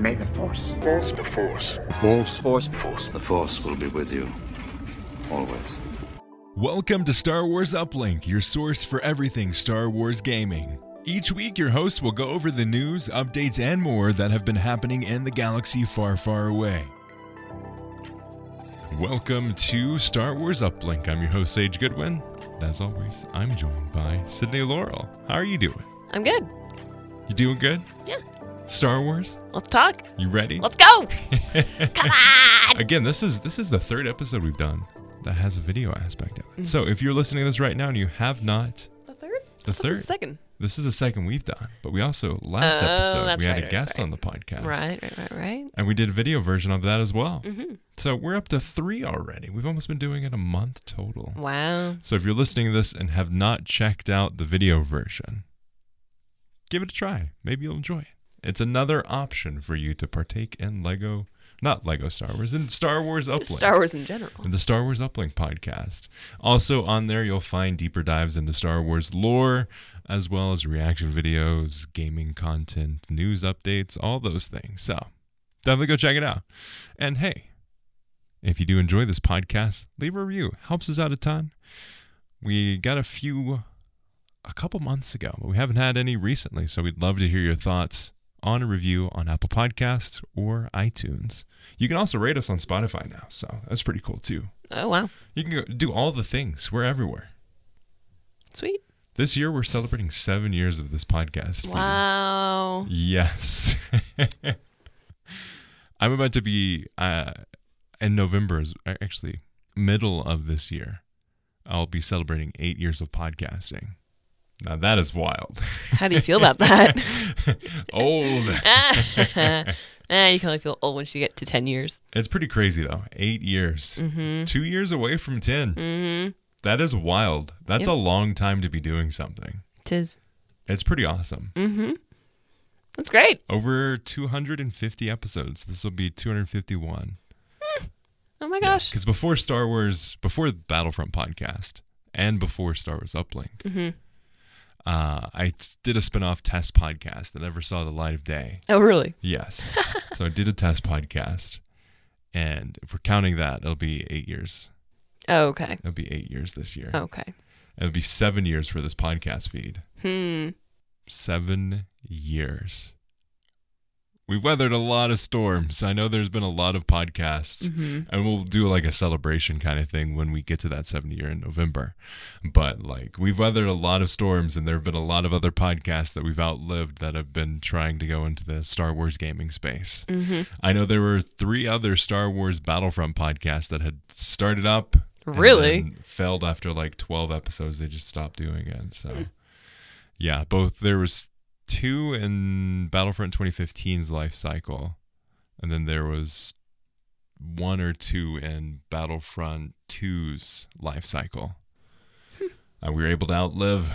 May the Force. Force. The Force. Force. Force. Force. The Force will be with you. Always. Welcome to Star Wars Uplink, your source for everything Star Wars gaming. Each week, your hosts will go over the news, updates, and more that have been happening in the galaxy far, far away. Welcome to Star Wars Uplink. I'm your host, Sage Goodwin. As always, I'm joined by Sydney Laurel. How are you doing? I'm good. You doing good? Yeah. Star Wars? Let's talk. You ready? Let's go. Come on. Again, this is this is the third episode we've done that has a video aspect of it. So if you're listening to this right now and you have not, The third? the third, The second. this is the second we've done. But we also last Oh, episode we had right, a guest right. on the podcast, Right, right, right, right. and we did a video version of that as well. Mm-hmm. So we're up to three already. We've almost been doing it a month total. Wow. So if you're listening to this and have not checked out the video version, give it a try. Maybe you'll enjoy it. It's another option for you to partake in Lego, not Lego Star Wars, in Star Wars Uplink. Star Wars in general. in the Star Wars Uplink podcast. Also on there, you'll find deeper dives into Star Wars lore, as well as reaction videos, gaming content, news updates, all those things. So definitely go check it out. And hey, if you do enjoy this podcast, leave a review. Helps us out a ton. We got a few a couple months ago, but we haven't had any recently. So we'd love to hear your thoughts on a review on Apple Podcasts or iTunes. You can also rate us on Spotify now, so that's pretty cool too. Oh, wow. You can go do all the things. We're everywhere. Sweet. This year we're celebrating seven years of this podcast. feed. Wow. Yes. I'm about to be uh, in November, is actually middle of this year. I'll be celebrating eight years of podcasting. Now that is wild. How do you feel about that? Old. eh, you can only feel old once you get to 10 years. It's pretty crazy though. Eight years. Mm-hmm. Two years away from 10. Mm-hmm. That is wild. That's Yep. a long time to be doing something. Tis. It's pretty awesome. Mm-hmm. That's great. Over 250 episodes. This will be 251. Oh my gosh. Because before Star Wars, before the Battlefront podcast, and before Star Wars Uplink, Mhm. Uh, I did a spin-off test podcast that never saw the light of day. Oh, really? Yes. so I did a test podcast. And if we're counting that, it'll be eight years. Oh, okay. It'll be eight years this year. Okay. It'll be seven years for this podcast feed. Hmm. Seven years. We've weathered a lot of storms. I know there's been a lot of podcasts, Mhm. and we'll do like a celebration kind of thing when we get to that 70 year in November. But like, we've weathered a lot of storms, and there have been a lot of other podcasts that we've outlived that have been trying to go into the Star Wars gaming space. Mhm. I know there were three other Star Wars Battlefront podcasts that had started up. Really? failed after like 12 episodes. They just stopped doing it. So, yeah, both there was two in Battlefront 2015's life cycle, and then there was one or two in Battlefront 2's life cycle. And we were able to outlive.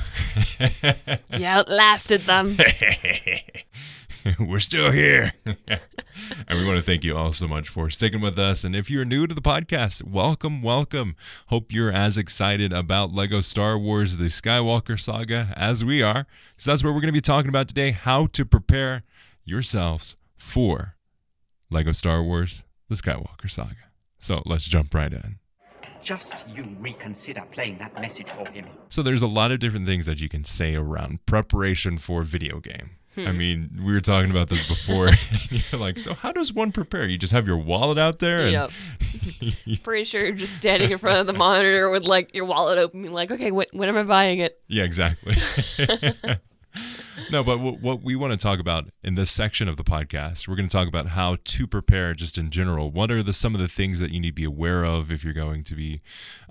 You outlasted them. We're still here. and we want to thank you all so much for sticking with us. And if you're new to the podcast, welcome, welcome. Hope you're as excited about Lego Star Wars The Skywalker Saga as we are. So that's what we're going to be talking about today how to prepare yourselves for Lego Star Wars The Skywalker Saga. So let's jump right in. Just you reconsider playing that message for him. So there's a lot of different things that you can say around preparation for video game. I mean, we were talking about this before. you're like, so how does one prepare? You just have your wallet out there and Yep. Pretty sure you're just standing in front of the monitor with like your wallet open, being like, okay, when, when am I buying it? Yeah, exactly. no, but what, what we want to talk about in this section of the podcast, we're going to talk about how to prepare just in general. What are the some of the things that you need to be aware of if you're going to be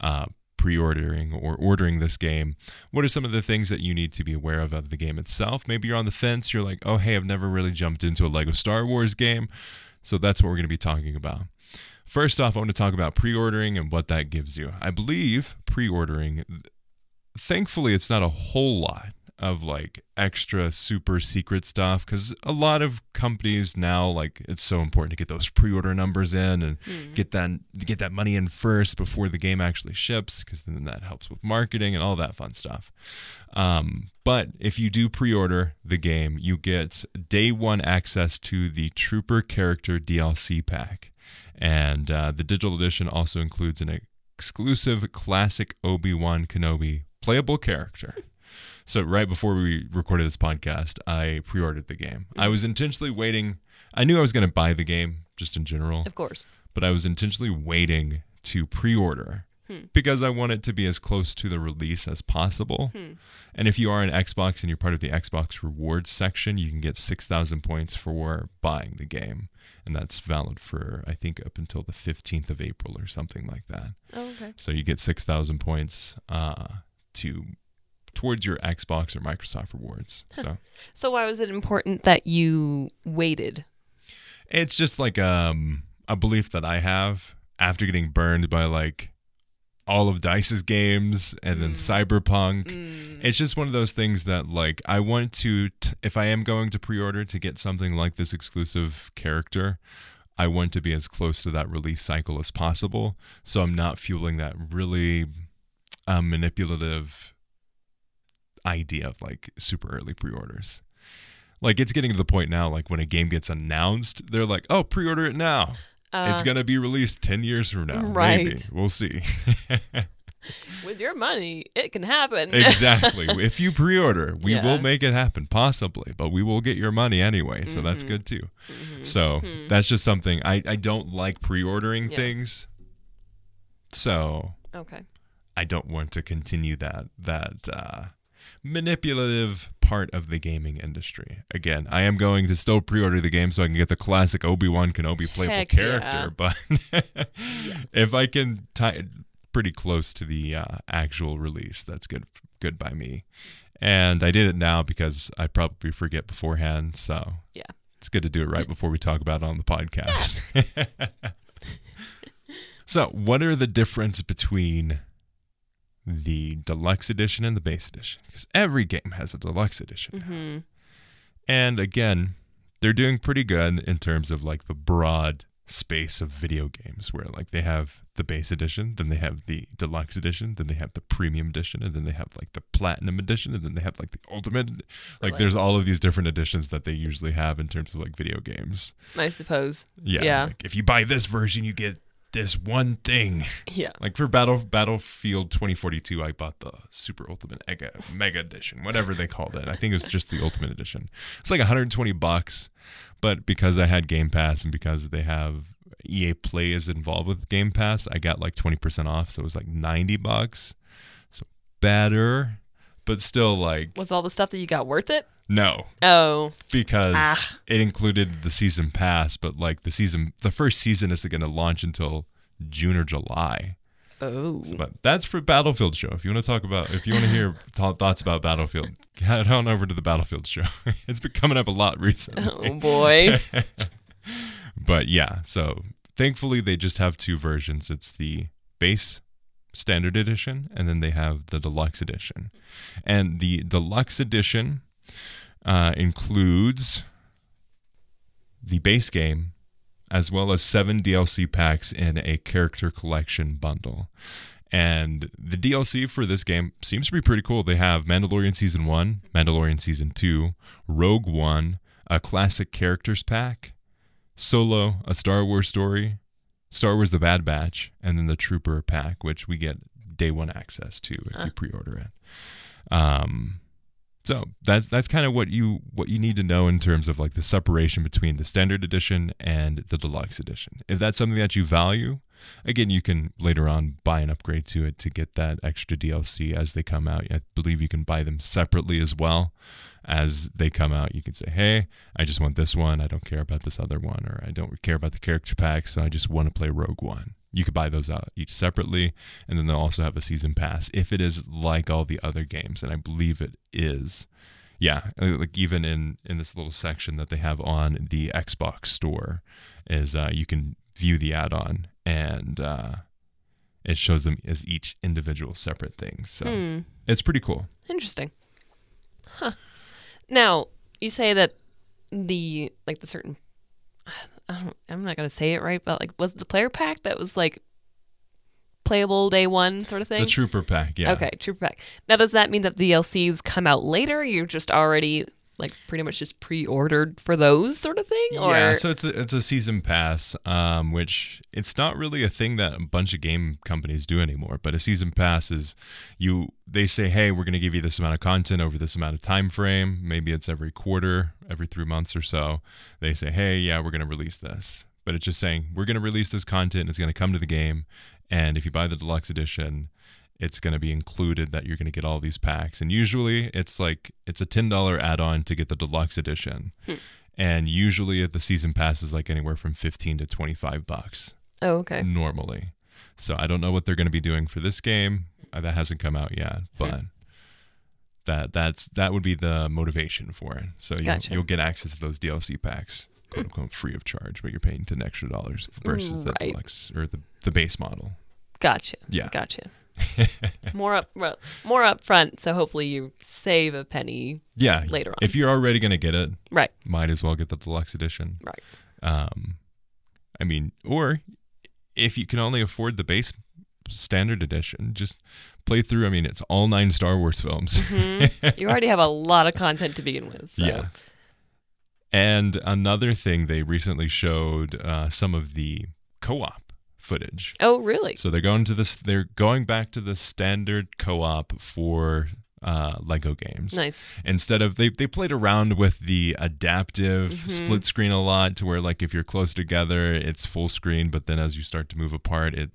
uh, pre-ordering or ordering this game? What are some of the things that you need to be aware of of the game itself? Maybe you're on the fence. You're like, oh, hey, I've never really jumped into a Lego Star Wars game. So that's what we're going to be talking about. First off, I want to talk about pre-ordering and what that gives you. I believe pre-ordering thankfully it's not a whole lot of like extra super secret stuff because a lot of companies now like it's so important to get those pre-order numbers in and get that get that money in first before the game actually ships because then that helps with marketing and all that fun stuff. Um, but if you do pre-order the game, you get day one access to the Trooper character DLC pack, and uh, the digital edition also includes an exclusive classic Obi Wan Kenobi playable character. So right before we recorded this podcast, I pre-ordered the game. I was intentionally waiting. I knew I was going to buy the game just in general, Of course. but I was intentionally waiting to pre-order because I want it to be as close to the release as possible. And if you are an Xbox and you're part of the Xbox rewards section, you can get 6,000 points for buying the game. And that's valid for I think up until the 15th of April or something like that. Oh, okay. So you get 6,000 points uh, to towards your Xbox or Microsoft rewards. So So why was it important that you waited? it's just like um, a belief that I have after getting burned by like all of Dice's games and then Cyberpunk. It's just one of those things that like I want to t- if I am going to pre-order to get something like this exclusive character, I want to be as close to that release cycle as possible so I'm not fueling that really uh, manipulative idea of like super early pre-orders. Like it's getting to the point now like when a game gets announced, they're like, "Oh, pre-order it now." it's Uh, going to be released 10 years from now. Right. Maybe. We'll see. With your money, it can happen. exactly. If you pre-order, we Yeah. will make it happen possibly, but we will get your money anyway, so Mm-hmm. that's good too. So, that's just something I I don't like pre-ordering Yeah. things. So, okay. I don't want to continue that that uh, manipulative part of the gaming industry. Again, I am going to still pre-order the game so I can get the classic Obi Wan Kenobi playable Heck character. yeah. But if I can tie it pretty close to the uh, actual release, that's good. Good by me. And I did it now because I probably forget beforehand. So Yeah. it's good to do it right before we talk about it on the podcast. so, what are the difference between the deluxe edition and the base edition? Because every game has a deluxe edition. now. hmm And again, they're doing pretty good in terms of like the broad space of video games where like they have the base edition, then they have the deluxe edition, then they have the premium edition, and then they have like the platinum edition, and then they have like the ultimate. Like Like- there's all of these different editions that they usually have in terms of like video games. I suppose. Yeah. Yeah. Like if you buy this version, you get this one thing. Yeah. Like for Battle Battlefield 2042, I bought the Super Ultimate Mega, Mega Edition, whatever they called it. I think it was just the Ultimate Edition. It's like 120 bucks, but because I had Game Pass and because they have EA Play is involved with Game Pass, I got like 20% off, so it was like 90 bucks. So better, but still like Was all the stuff that you got worth it? No, Oh. because Ah. it included the season pass, but like the season, the first season isn't going to launch until June or July. Oh. But that's for Battlefield show. If you want to talk about, if you want to hear th- thoughts about Battlefield, head on over to the Battlefield show. it's been coming up a lot recently. Oh boy. But yeah, so thankfully they just have two versions. It's the base standard edition, and then they have the deluxe edition. And the deluxe edition uh, includes the base game as well as seven DLC packs in a character collection bundle. And the DLC for this game seems to be pretty cool. They have Mandalorian Season 1, Mandalorian Season 2, Rogue One, a classic characters pack, Solo, a Star Wars story, Star Wars The Bad Batch, and then the Trooper pack, which we get day one access to if you pre-order it. Um, so that's that's kind of what you what you need to know in terms of like the separation between the standard edition and the deluxe edition. If that's something that you value, again, you can later on buy an upgrade to it to get that extra DLC as they come out. I believe you can buy them separately as well as they come out. You can say, "Hey, I just want this one. I don't care about this other one, or I don't care about the character pack, so I just want to play Rogue One." You could buy those out each separately, and then they'll also have a season pass if it is like all the other games, and I believe it is. Yeah, uh, like even in in this little section that they have on the Xbox store, is uh, you can view the add-on and uh, it shows them as each individual separate things. So Hmm. it's pretty cool. Interesting. Huh. Now, you say that the like the certain I don't, I'm not gonna say it right, but like was it the player pack that was like playable day one sort of thing? The Trooper Pack, yeah. Okay, Trooper pack. Now, does that mean that the DLCs come out later? You're just already like pretty much just pre-ordered for those sort of thing? Or Yeah, so it's a, it's a season pass, um, which it's not really a thing that a bunch of game companies do anymore. But a season pass is you they say, hey, we're going to give you this amount of content over this amount of time frame. Maybe it's every quarter, every three months or so. They say, hey, yeah, we're going to release this. But it's just saying we're going to release this content. It's going to come to the game, and if you buy the deluxe edition, it's going to be included that you're going to get all these packs. And usually it's like it's a ten dollar add on to get the deluxe edition. And usually the season pass is like anywhere from fifteen to twenty five bucks oh, okay. normally. So I don't know what they're going to be doing for this game. Uh, That hasn't come out yet, but that that's that would be the motivation for it. So you'll, Gotcha. you'll get access to those DLC packs, quote unquote, free of charge, but you're paying ten extra dollars versus the Right. deluxe or the the base model. Gotcha. Yeah. Gotcha. more up, well, more up front. So hopefully you save a penny. Yeah, Later on. If you're already going to get it, Right. might as well get the deluxe edition. Right. Um, I mean, or if you can only afford the base standard edition, just play through. I mean, it's all nine Star Wars films. You already have a lot of content to begin with. So. Yeah. And another thing, they recently showed uh, some of the co-op footage. Oh, really? So they're going to this. They're going back to the standard co-op for uh, Lego games. Nice. Instead of they they played around with the adaptive Mm-hmm. split screen a lot, to where like if you're close together, it's full screen, but then as you start to move apart, it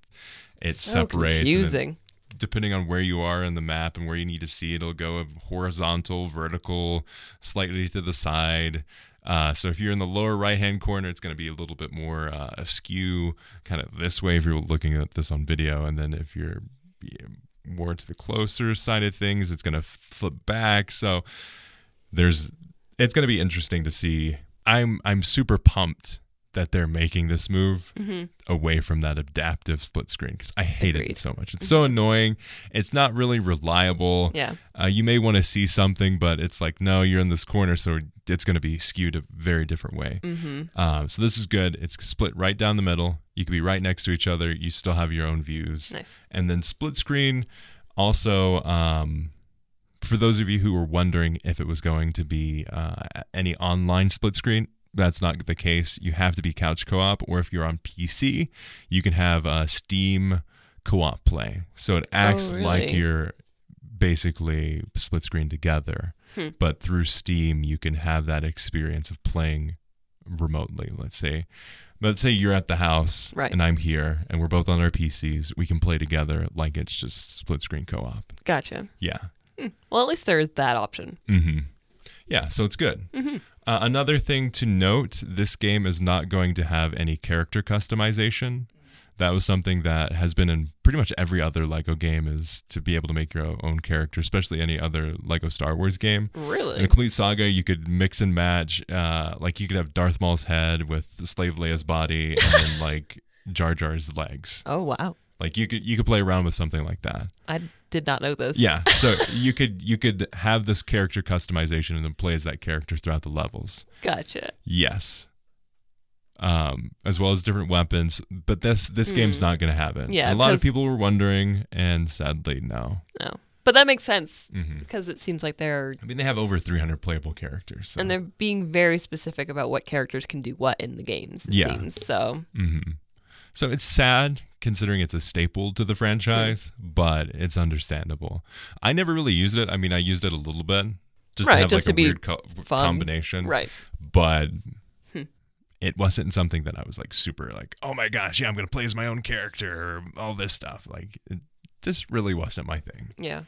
it So separates. it- confusing. depending on where you are in the map and where you need to see, it'll go horizontal, vertical, slightly to the side. Uh, so if you're in the lower right hand corner, it's going to be a little bit more uh, askew, kind of this way if you're looking at this on video. And then if you're more to the closer side of things, it's going to flip back. So there's, it's going to be interesting to see. I'm I'm super pumped that they're making this move away from that adaptive split screen because I hate Agreed. it so much. It's so annoying. It's not really reliable. Yeah. Uh, you may want to see something, but it's like, no, you're in this corner, so it's going to be skewed a very different way. Mm-hmm. Um, so this is good. It's split right down the middle. You can be right next to each other. You still have your own views. Nice. And then split screen also, um, for those of you who were wondering if it was going to be uh, any online split screen, that's not the case. You have to be couch co op, or if you're on PC, you can have a Steam co op play. So it acts like really? you're basically split screen together, Hmm. but through Steam, you can have that experience of playing remotely. Let's say, let's say you're at the house Right. and I'm here, and we're both on our PCs. We can play together like it's just split screen co op. Gotcha. Yeah. Well, at least there is that option. Mm-hmm. Yeah, so it's good. Uh, another thing to note this game is not going to have any character customization. That was something that has been in pretty much every other Lego game is to be able to make your own character, especially any other Lego Star Wars game. In Really? the Complete Saga, you could mix and match. Uh, like you could have Darth Maul's head with Slave Leia's body, and then like Jar Jar's legs. Oh, wow. Like you could you could play around with something like that. I did not know this. Yeah, so you could you could have this character customization and then play as that character throughout the levels. Gotcha. Yes. Um, as well as different weapons, but this this game's not going to happen. Hmm. Yeah, a lot of people were wondering, and sadly, no. No. But that makes sense Mhm. because it seems like they're I mean, they have over 300 playable characters. So. and they're being very specific about what characters can do what in the games. It Yeah. seems so. hmm So it's sad considering it's a staple to the franchise, but it's understandable. I never really used it. I mean, I used it a little bit just Right, to have just like to a weird co- combination. Right. but Hmm. it wasn't something that I was like super like, oh my gosh, yeah, I'm gonna play as my own character or all this stuff. Like it just really wasn't my thing. Yeah.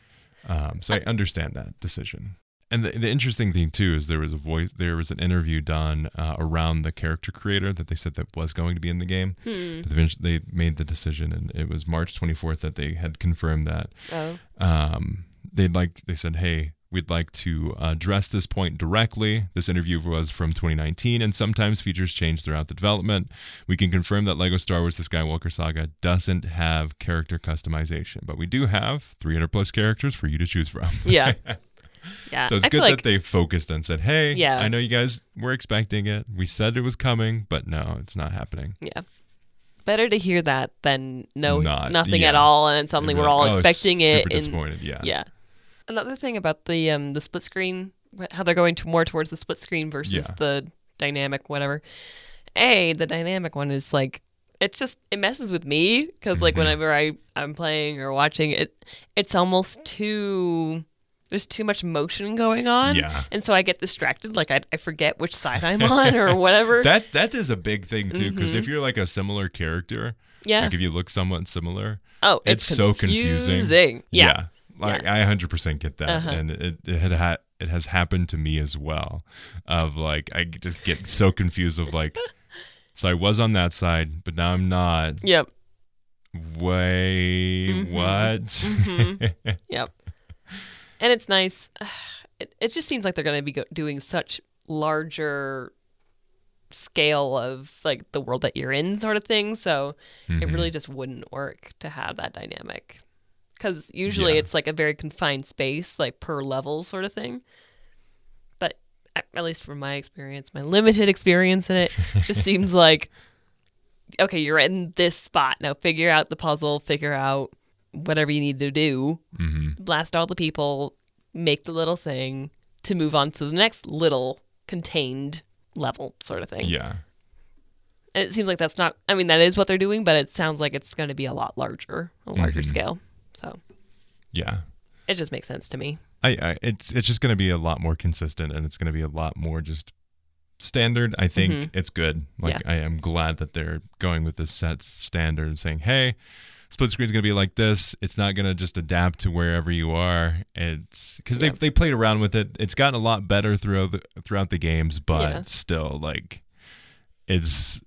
Um, so I understand that decision. And the, the interesting thing too is there was a voice, there was an interview done uh, around the character creator that they said that was going to be in the game. Hmm. But eventually they made the decision, and it was March 24th that they had confirmed that Oh. um, they'd like they said hey we'd like to address this point directly this interview was from 2019 and sometimes features change throughout the development we can confirm that lego star wars the skywalker saga doesn't have character customization but we do have 300 plus characters for you to choose from Yeah. Yeah. So it's I good feel like, that they focused and said, "Hey, Yeah. I know you guys were expecting it. We said it was coming, but no, it's not happening." Yeah. Better to hear that than no Not- nothing at all, and suddenly They'd we're all "Oh, expecting super it. and- disappointed. Yeah. yeah. Another thing about the um the split screen, how they're going to more towards the split screen versus Yeah. the dynamic whatever. A the dynamic one is like it just it messes with me because like Mm-hmm. whenever I I'm playing or watching it, it's almost too. There's too much motion going on, Yeah. and so I get distracted. Like I, I forget which side I'm on or whatever. That that is a big thing too, because Mm-hmm. if you're like a similar character, yeah. like if you look somewhat similar, oh, it's, it's, so confusing. confusing. Yeah. Like I 100% get that, Uh-huh. and it it had ha- it has happened to me as well. Of like I just get so confused of like, so I was on that side, but now I'm not. Yep. Wait, Mm-hmm. what? Yep. And it's nice. It, it just seems like they're going to be go- doing such larger scale of like the world that you're in sort of thing. So it Mm-hmm. really just wouldn't work to have that dynamic. Because usually Yeah. it's like a very confined space, like per level sort of thing. But at least from my experience, my limited experience in it, just seems like okay, you're in this spot. Now figure out the puzzle, figure out whatever you need to do, Mm-hmm. blast all the people, make the little thing to move on to the next little contained level sort of thing. yeah. And it seems like that's not, I mean, that is what they're doing, but it sounds like it's going to be a lot larger, a larger Mm-hmm. scale. So Yeah. it just makes sense to me. I, I it's it's just going to be a lot more consistent and it's going to be a lot more just standard. I think it's good. Like Mm-hmm. Yeah. I am glad that they're going with this set standard and saying, "Hey, split screen is going to be like this. It's not going to just adapt to wherever you are." It's cuz they Yeah. they played around with it. It's gotten a lot better throughout the throughout the games, but Yeah. still like it's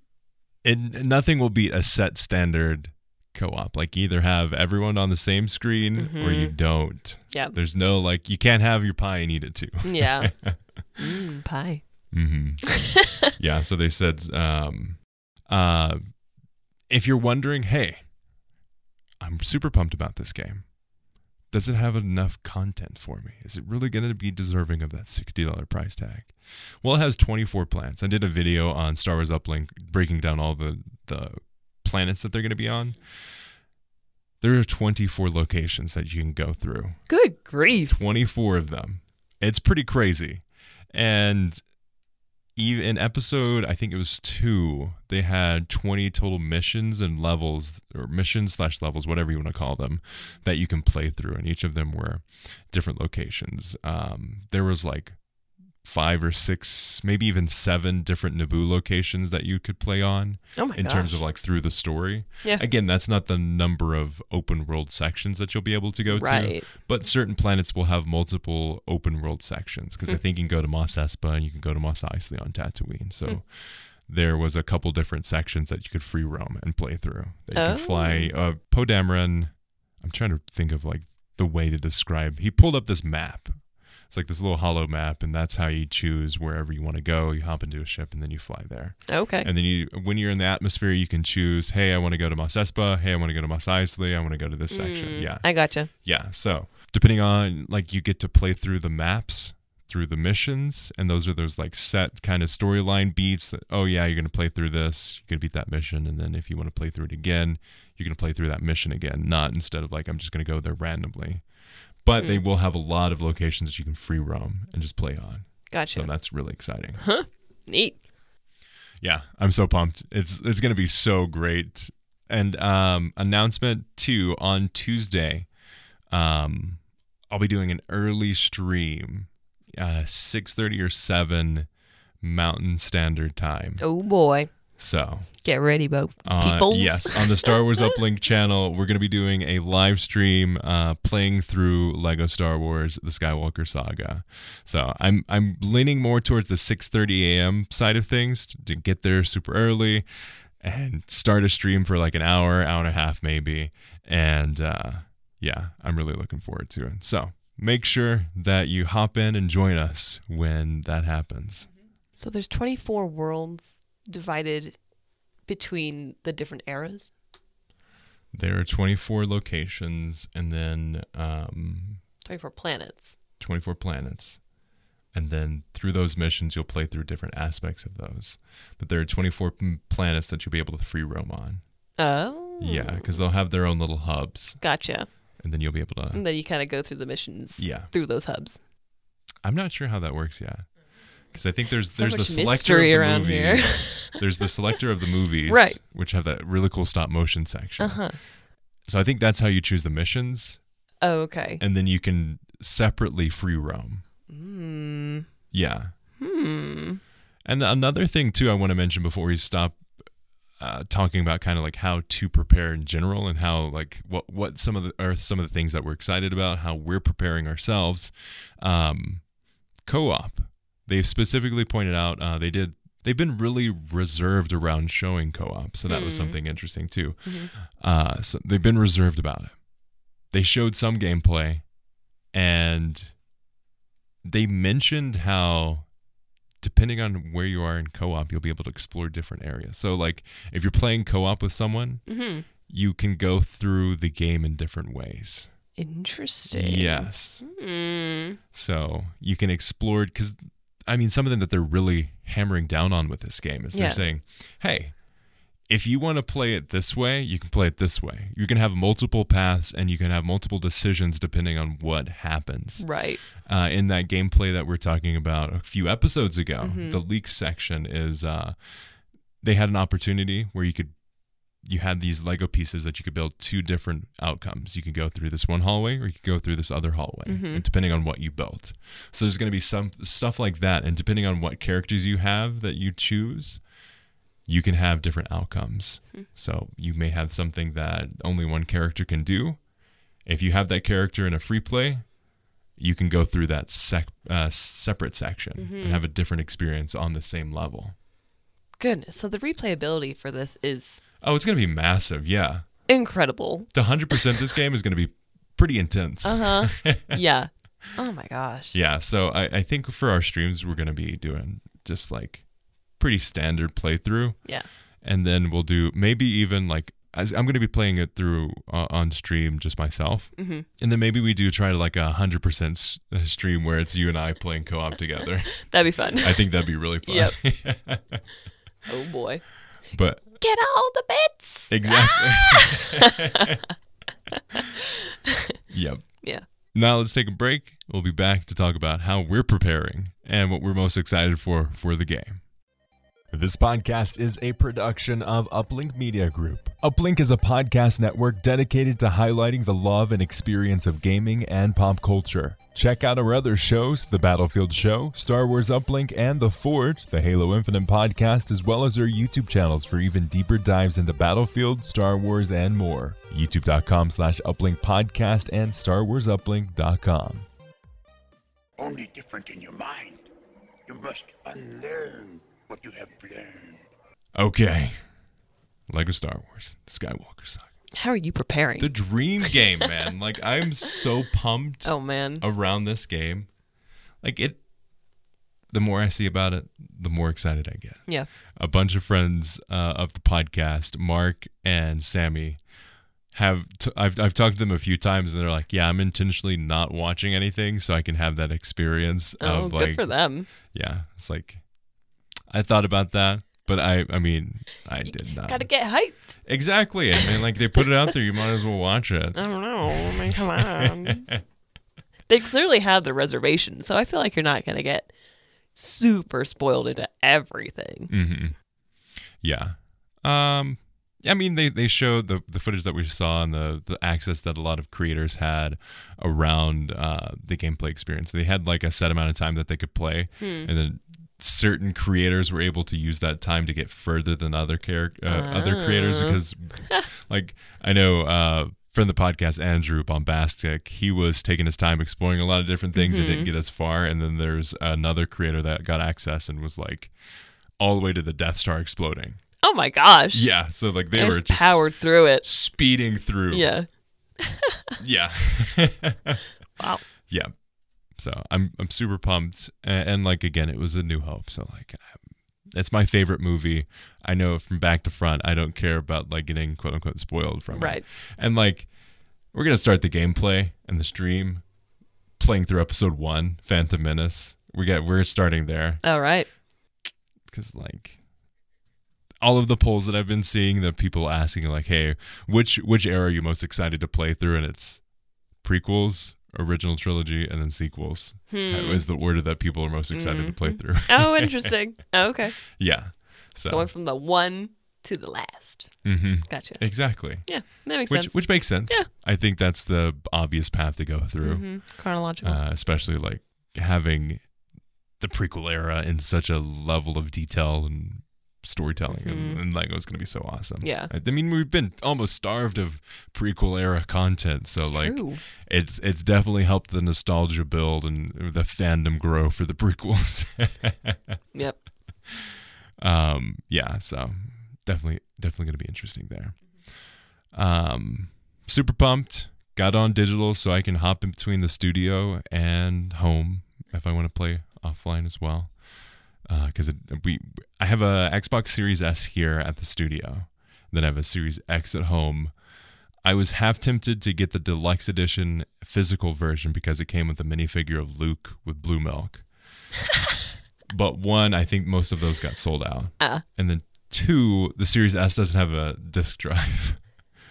it nothing will beat a set standard co-op. Like you either have everyone on the same screen or you don't. Mm-hmm. Yeah. There's no like you can't have your pie and eat it too. Yeah. mm, pie. hmm yeah. So they said, um, uh, if you're wondering, hey, I'm super pumped about this game. Does it have enough content for me? Is it really going to be deserving of that $60 price tag? Well, it has 24 planets. I did a video on Star Wars Uplink breaking down all the, the planets that they're going to be on. There are 24 locations that you can go through. Good grief. 24 of them. It's pretty crazy. And even in episode, I think it was two, they had 20 total missions and levels, or missions slash levels, whatever you want to call them, that you can play through. And each of them were different locations. Um, there was like five or six, maybe even seven different Naboo locations that you could play on Oh my in terms of like through the story. Yeah. Again, that's not the number of open world sections that you'll be able to go Right. to, but certain planets will have multiple open world sections because I think you can go to Mos Espa and you can go to Mos Eisley on Tatooine. So there was a couple different sections that you could free roam and play through. That you could fly uh, Poe Dameron. I'm trying to think of like the way to describe. He pulled up this map. It's like this little hollow map, and that's how you choose wherever you want to go. You hop into a ship and then you fly there. Okay. And then you, when you're in the atmosphere, you can choose, hey, I want to go to Mos Espa. Hey, I want to go to Mos Eisley. I want to go to this section. Mm, yeah. I gotcha. Yeah. So depending on like you get to play through the maps, through the missions, and those are those like set kind of storyline beats that, oh yeah, you're gonna play through this, you're gonna beat that mission, and then if you want to play through it again, you're gonna play through that mission again, not instead of like I'm just gonna go there randomly. But they will have a lot of locations that you can free roam and just play on. Gotcha. So that's really exciting. Huh? Neat. Yeah, I'm so pumped. It's it's gonna be so great. And um, announcement two on Tuesday, um, I'll be doing an early stream, uh, six thirty or seven Mountain Standard Time. Oh boy. So Get ready, Bo. uh, People. yes, on the Star Wars Uplink channel, we're going to be doing a live stream uh, playing through Lego Star Wars: The Skywalker Saga. So I'm I'm leaning more towards the 6:30 a.m. side of things to get there super early and start a stream for like an hour, hour and a half maybe. And uh, yeah, I'm really looking forward to it. So make sure that you hop in and join us when that happens. So there's 24 worlds divided between the different eras. There are 24 locations, and then um, 24 planets. 24 planets. And then through those missions, you'll play through different aspects of those. But there are 24 planets that you'll be able to free roam on. Oh. Yeah, because they'll have their own little hubs. Gotcha. And then you'll be able to. And then you kind of go through the missions Yeah. through those hubs. I'm not sure how that works yet. Because I think there's So there's the selector of the movies. there's the selector of the movies, Right. Which have that really cool stop motion section. Uh huh. So I think that's how you choose the missions, Oh, okay. and then you can separately free roam. Hmm. Yeah. Hmm. And another thing too, I want to mention before we stop uh, talking about kind of like how to prepare in general and how like what what some of the are some of the things that we're excited about, how we're preparing ourselves. Um, co-op. They've specifically pointed out uh, they did. They've been really reserved around showing co-op, so that was something interesting too. Uh, so they've been reserved about it. They showed some gameplay, and they mentioned how depending on where you are in co-op you'll be able to explore different areas so like if you're playing co-op with someone Mm-hmm. you can go through the game in different ways Interesting. yes Hmm. so you can explore because i mean something that they're really hammering down on with this game is they're Yeah. saying hey if you want to play it this way you can play it this way you can have multiple paths and you can have multiple decisions depending on what happens Right. uh, in that gameplay that we're talking about a few episodes ago. Mm-hmm. The leaks section is uh, they had an opportunity where you could you had these Lego pieces that you could build two different outcomes. You could go through this one hallway or you could go through this other hallway, Mm-hmm. and depending on what you built. So there's going to be some stuff like that, and depending on what characters you have that you choose. You can have different outcomes. Hmm. So you may have something that only one character can do. If you have that character in a free play, you can go through that sec- uh, separate section Mm-hmm. and have a different experience on the same level. Goodness. So the replayability for this is Oh, it's going to be massive. Yeah. incredible. The 100% this game is going to be pretty intense. Uh huh. yeah. Oh my gosh. Yeah. So I, I think for our streams, we're going to be doing just like pretty standard playthrough. Yeah. And then we'll do maybe even like, I'm going to be playing it through uh, on stream just myself. Mm-hmm. And then maybe we do try to like a 100% s- uh, stream where it's you and I playing co op together. That'd be fun. I think that'd be really fun. Yep. oh boy. but Get all the bits. Exactly. Ah! yep. Yeah. Now let's take a break. We'll be back to talk about how we're preparing and what we're most excited for for the game. This podcast is a production of Uplink Media Group. Uplink is a podcast network dedicated to highlighting the love and experience of gaming and pop culture. Check out our other shows, The Battlefield Show, Star Wars Uplink, and The Forge, the Halo Infinite podcast, as well as our YouTube channels for even deeper dives into Battlefield, Star Wars, and more. YouTube.com slash Uplink Podcast and StarWarsUplink.com. only different in your mind. You must unlearn what you have learned. Okay. Lego Star Wars, Skywalker Saga. How are you preparing? The dream game, man. like I'm so pumped oh man. around this game. Like it the more I see about it, the more excited I get. Yeah. a bunch of friends uh, of the podcast, Mark and Sammy, have t- I've I've talked to them a few times, and they're like, "Yeah, I'm intentionally not watching anything so I can have that experience Oh, of good like, for them. yeah." It's like I thought about that, but I I mean I did not Gotta get hyped. exactly. I mean, like they put it out there, you might as well watch it. I don't know. I mean, come on. they clearly have the reservation, so I feel like you're not gonna get super spoiled into everything. Mm-hmm. Yeah. Um. I mean, they, they showed the, the footage that we saw and the, the access that a lot of creators had around uh, the gameplay experience. They had like a set amount of time that they could play, and then certain creators were able to use that time to get further than other char- uh, other creators because, like, I know uh, friend of the podcast Andrew Bombastic, he was taking his time exploring a lot of different things and didn't get as far. And then there's another creator that got access and was like all the way to the Death Star exploding. Oh my gosh. Yeah, so like they They were just powered through it. speeding through. Yeah. yeah, Wow. yeah. So I'm I'm super pumped, and, and like again, it was a New Hope. So like, it's my favorite movie. I know from back to front. I don't care about like getting quote unquote spoiled from it. Right. it. And like, we're gonna start the gameplay and the stream playing through episode one, Phantom Menace. We get we're starting there All right. because like all of the polls that I've been seeing, the people asking like, "Hey, which which era are you most excited to play through?" And it's prequels, original trilogy, and then sequels. That was the order that people are most excited to play through. Oh, interesting. Oh, okay. yeah. So Going from the one to the last. Mm-hmm. Gotcha. exactly. Yeah, that makes Which sense. which makes sense. Yeah. I think that's the obvious path to go through. Mhm. Chronological. uh, especially like having the prequel era in such a level of detail and storytelling and, and like it was going to be so awesome Mm-hmm. Yeah. I, mean we've been almost starved of prequel era content so like True. it's it's definitely helped the nostalgia build and the fandom grow for the prequels Yep. um yeah so definitely definitely going to be interesting there um super pumped got on digital so i can hop in between the studio and home if i want to play offline as well because we i have a xbox series s here at the studio then i have a series x at home i was half tempted to get the deluxe edition physical version because it came with a minifigure of luke with blue milk but one i think most of those got sold out Uh. and then two the series s doesn't have a disk drive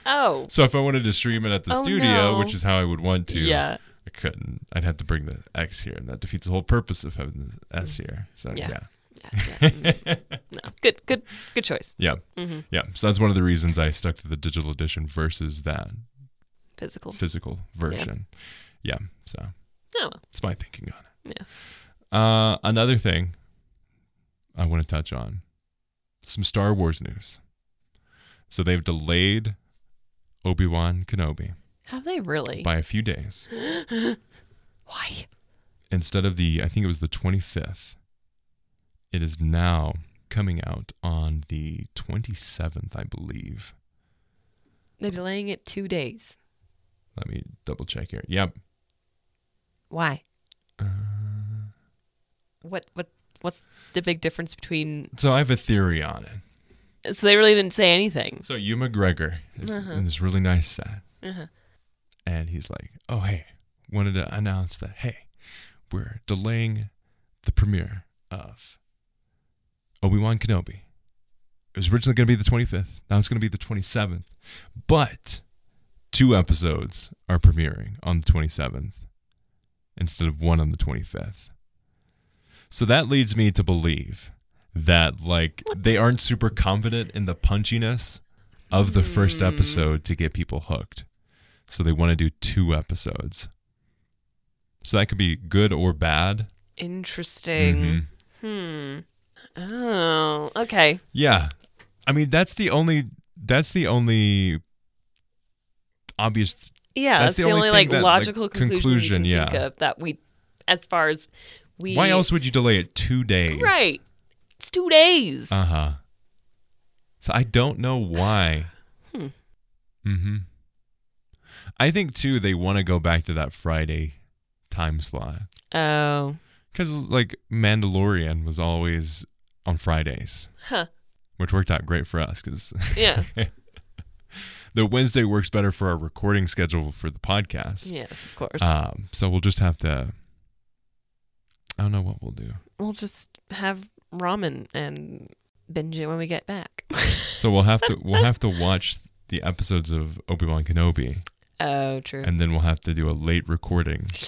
Oh. so if i wanted to stream it at the Oh, studio no. which is how i would want to Yeah. I couldn't i'd have to bring the x here and that defeats the whole purpose of having the s here so Yeah. yeah Yeah, yeah. Mm. no. Good. Good. Good choice. yeah Mm-hmm. yeah so that's one of the reasons i stuck to the digital edition versus that Physical. physical version yeah, so Oh. that's my thinking on it Yeah. uh another thing i want to touch on some star wars news so they've delayed obi-wan kenobi Have they really? by a few days Why? instead of the I think it was the 25th it is now coming out on the 27th I believe They're delaying it two days. let me double check here yep Why? Uh, what? What? What's the big difference between? so I have a theory on it So they really didn't say anything. so Ewan McGregor is Uh-huh. in this really nice set Uh-huh. And he's like oh hey wanted to announce that hey we're delaying the premiere of Obi-Wan Kenobi. It was originally going to be the 25th now it's going to be the 27th but two episodes are premiering on the 27th instead of one on the 25th so that leads me to believe that like they aren't super confident in the punchiness of the first hmm. episode to get people hooked so they want to do two episodes so that could be good or bad Interesting. Mhm. Hmm. Oh. Okay. Yeah. I mean, that's the only that's the only obvious Yeah, That's that's, the the, only only, like that, like, logical conclusion, conclusion, think yeah. that we, as far as we. Why else would you delay it 2 days? Right. It's two days. Uh-huh. So I don't know why. Hmm. Mhm. I think too they want to go back to that Friday time slot oh. cuz like Mandalorian was always on Fridays. Huh. Which worked out great for us cuz Yeah. the Wednesday works better for our recording schedule for the podcast. yes, of course. Um, so we'll just have to. I don't know what we'll do. we'll just have ramen and binge it when we get back. So we'll have to we'll have to watch the episodes of Obi Wan Kenobi, oh, true. and then we'll have to do a late recording.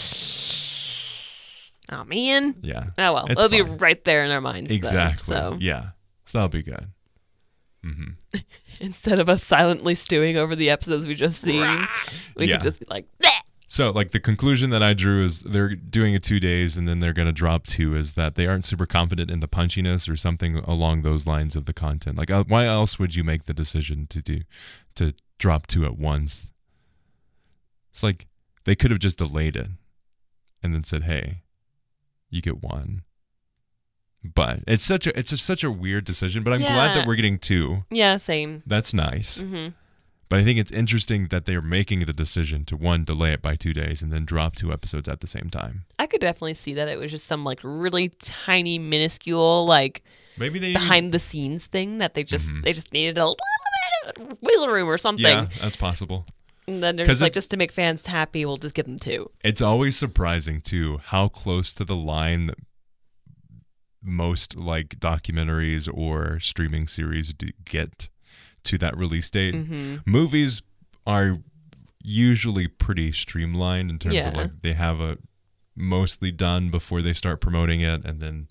oh man. Yeah, Oh well, it'll be right there in our minds. exactly. so Yeah, so that'll be good. hmm instead of us silently stewing over the episodes we just seen, we Yeah. could just be like, "Bleh." So like the conclusion that I drew is they're doing it two days and then they're gonna drop two is that they aren't super confident in the punchiness or something along those lines of the content. Like uh, why else would you make the decision to do to drop two at once? It's like they could have just delayed it and then said, "Hey, you get one." But it's such a it's just such a weird decision. But I'm glad that we're getting two. yeah, same. That's nice. hmm But I think it's interesting that they're making the decision to one delay it by two days and then drop two episodes at the same time. I could definitely see that it was just some like really tiny, minuscule, like Maybe they behind the scenes thing that they just Mhm. they just needed a little bit of wiggle room or something. Yeah, that's possible. And then they're just like, just to make fans happy, we'll just give them two. It's always surprising too how close to the line that most like documentaries or streaming series do get to that release date. Mm-hmm. Movies are usually pretty streamlined in terms of like they have a mostly done before they start promoting it and then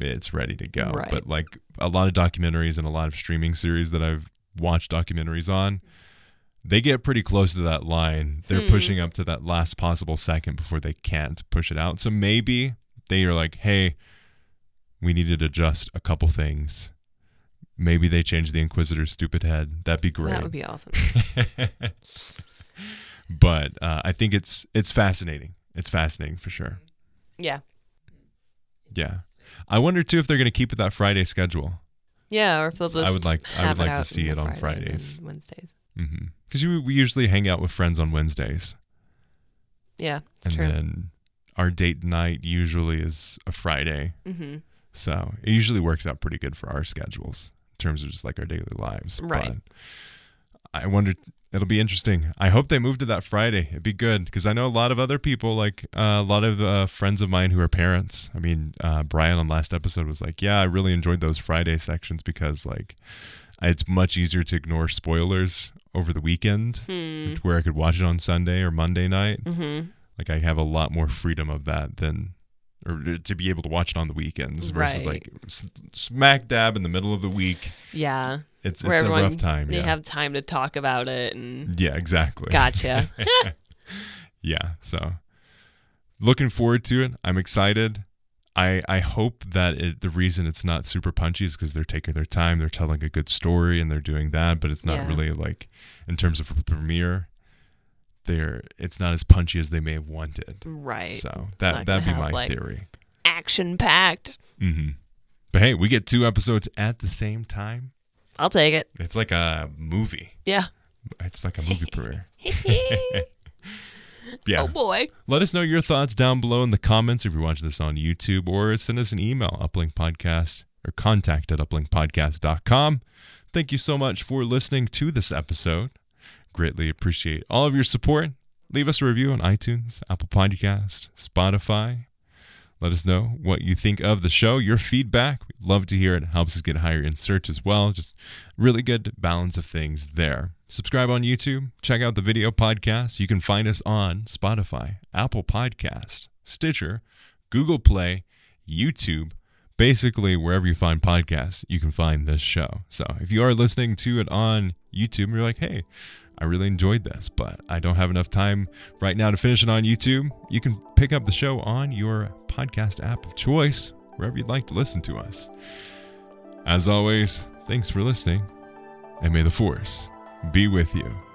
it's ready to go. Right. But like a lot of documentaries and a lot of streaming series that I've watched documentaries on, they get pretty close to that line. They're Hmm. pushing up to that last possible second before they can't push it out. So maybe they are like, hey, we need to adjust a couple things. Maybe they change the Inquisitor's stupid head. That'd be great. That would be awesome. but uh, I think it's it's fascinating. It's fascinating for sure. yeah. Yeah, I wonder too if they're going to keep it that Friday schedule. Yeah, or if they'll just I would like- I would like to see it on Friday Fridays. Wednesdays. Because we usually hang out with friends on Wednesdays, Yeah, and true. then our date night usually is a Friday. hmm So it usually works out pretty good for our schedules in terms of just like our daily lives. Right. But I wonder, it'll be interesting. I hope they move to that Friday. It'd be good because I know a lot of other people, like uh, a lot of uh, friends of mine who are parents. I mean, uh, Brian on last episode was like, yeah, I really enjoyed those Friday sections because like it's much easier to ignore spoilers over the weekend Hmm. where I could watch it on Sunday or Monday night. Mm-hmm. Like I have a lot more freedom of that than, or to be able to watch it on the weekends versus Right. like smack dab in the middle of the week. Yeah, It's it's a rough time. they Yeah, have time to talk about it and yeah, exactly. gotcha. Yeah, so looking forward to it. I'm excited. I I hope that it, the reason it's not super punchy is because they're taking their time. They're telling a good story and they're doing that, but it's not Yeah. really like in terms of a premiere. They're it's not as punchy as they may have wanted. right. So that that'd be gonna my like- theory. Action packed. hmm But hey, we get two episodes at the same time. I'll take it. It's like a movie. Yeah. It's like a movie premiere. Yeah. Oh boy. Let us know your thoughts down below in the comments if you're watching this on YouTube or send us an email, uplinkpodcast or contact at uplinkpodcast.com. Thank you so much for listening to this episode. Greatly appreciate all of your support. Leave us a review on iTunes, Apple Podcast, Spotify. Let us know what you think of the show, your feedback. We'd love to hear it. it helps us get higher in search as well. Just really good balance of things there. Subscribe on YouTube. Check out the video podcast. You can find us on Spotify, Apple Podcasts, Stitcher, Google Play, YouTube. Basically, wherever you find podcasts, you can find this show. So if you are listening to it on YouTube and you're like, hey, I really enjoyed this, but I don't have enough time right now to finish it on YouTube, you can pick up the show on your podcast app of choice, wherever you'd like to listen to us. As always, thanks for listening, and may the Force be with you.